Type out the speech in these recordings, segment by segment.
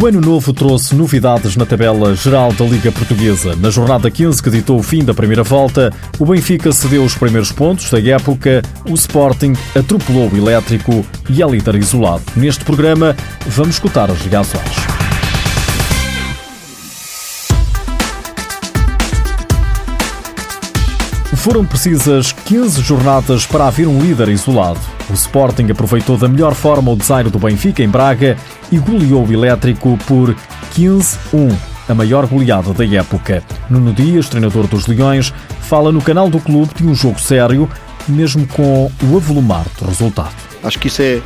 O ano novo trouxe novidades na tabela geral da Liga Portuguesa. Na jornada 15, que ditou o fim da primeira volta, o Benfica cedeu os primeiros pontos da época, o Sporting atropelou o Elétrico e é líder isolado. Neste programa, vamos escutar as reações. Foram precisas 15 jornadas para haver um líder isolado. O Sporting aproveitou da melhor forma o desaire do Benfica em Braga e goleou o Elétrico por 15-1, a maior goleada da época. Nuno Dias, treinador dos Leões, fala no canal do clube de um jogo sério, mesmo com o avolumar do resultado. Acho que isso é,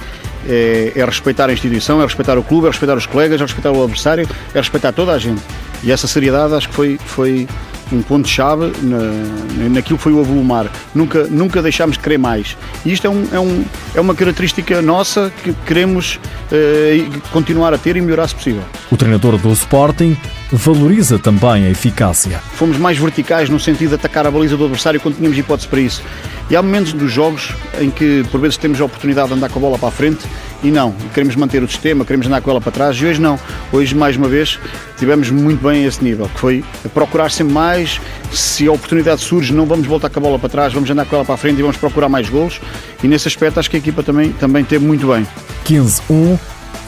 é, é, respeitar a instituição, é respeitar o clube, é respeitar os colegas, é respeitar o adversário, é respeitar toda a gente. E essa seriedade acho que foi, foi um ponto-chave na, naquilo que foi o avolumar. Nunca, nunca deixámos de querer mais. E isto é, um, é, um, é uma característica nossa que queremos eh, continuar a ter e melhorar se possível. O treinador do Sporting valoriza também a eficácia. Fomos mais verticais no sentido de atacar a baliza do adversário quando tínhamos hipótese para isso. E há momentos dos jogos em que por vezes temos a oportunidade de andar com a bola para a frente e não, queremos manter o sistema, queremos andar com ela para trás e hoje não. Hoje, mais uma vez, tivemos muito bem a esse nível, que foi procurar sempre mais, se a oportunidade surge, não vamos voltar com a bola para trás, vamos andar com ela para a frente e vamos procurar mais golos e nesse aspecto acho que a equipa também, também teve muito bem. 15-1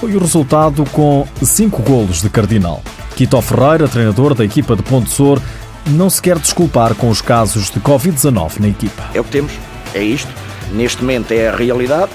foi o resultado com 5 golos de Cardinal. Quito Ferreira, treinador da equipa de Ponte Sor, não se quer desculpar com os casos de Covid-19 na equipa. É o que temos, é isto. Neste momento é a realidade.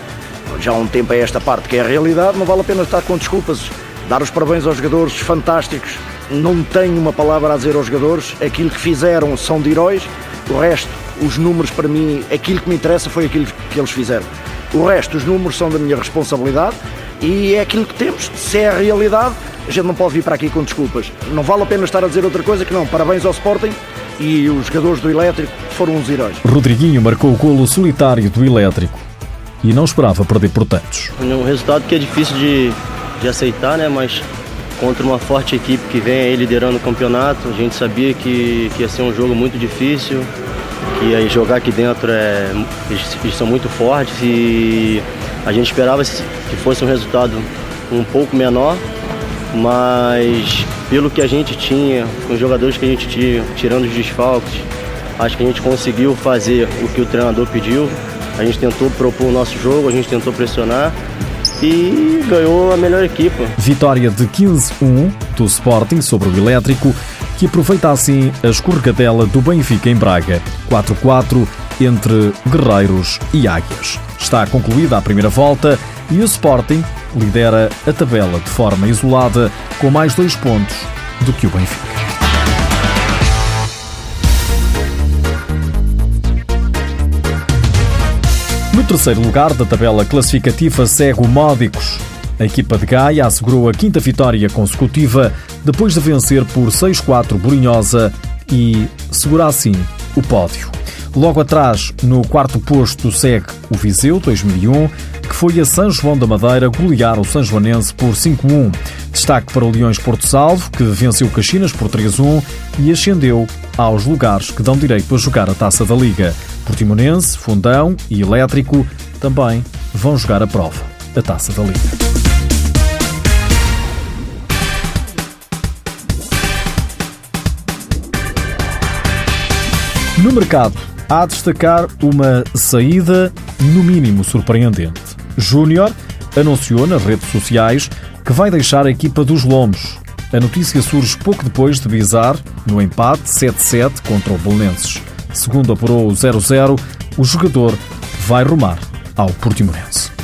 Já há um tempo é esta parte que é a realidade, não vale a pena estar com desculpas. Dar os parabéns aos jogadores fantásticos. Não tenho uma palavra a dizer aos jogadores. Aquilo que fizeram são de heróis. O resto, os números para mim, aquilo que me interessa foi aquilo que eles fizeram. O resto, os números são da minha responsabilidade e é aquilo que temos. Se é a realidade, a gente não pode vir para aqui com desculpas. Não vale a pena estar a dizer outra coisa que não. Parabéns ao Sporting e os jogadores do Elétrico foram uns heróis. Rodriguinho marcou o golo solitário do Elétrico e não esperava perder por tantos. Um resultado que é difícil de, de aceitar, né? Mas contra uma forte equipe que vem aí liderando o campeonato, a gente sabia que, que ia ser um jogo muito difícil, que aí jogar aqui dentro é. Eles, eles são muito fortes e a gente esperava que fosse um resultado um pouco menor, mas pelo que a gente tinha, com os jogadores que a gente tinha, tirando os desfalques, acho que a gente conseguiu fazer o que o treinador pediu. A gente tentou propor o nosso jogo, a gente tentou pressionar e ganhou a melhor equipa. Vitória de 15-1 do Sporting sobre o Elétrico, que aproveita assim a escorregadela do Benfica em Braga. 4-4 entre Guerreiros e Águias. Está concluída a primeira volta e o Sporting lidera a tabela de forma isolada com mais dois pontos do que o Benfica. Terceiro lugar da tabela classificativa segue o Módicos. A equipa de Gaia assegurou a quinta vitória consecutiva depois de vencer por 6-4 Borinhosa e segura assim o pódio. Logo atrás, no quarto posto, segue o Viseu 2001, que foi a São João da Madeira golear o São Joanense por 5-1. Destaque para o Leões Porto Salvo, que venceu Caxinas por 3-1 e ascendeu aos lugares que dão direito a jogar a Taça da Liga. Portimonense, Fundão e Elétrico também vão jogar a prova, a Taça da Liga. No mercado, há a destacar uma saída, no mínimo, surpreendente. Júnior anunciou nas redes sociais que vai deixar a equipa dos Lomos. A notícia surge pouco depois de Bizar, no empate 7-7 contra o Belenenses. Segundo apurou o 0-0, o jogador vai rumar ao Portimonense.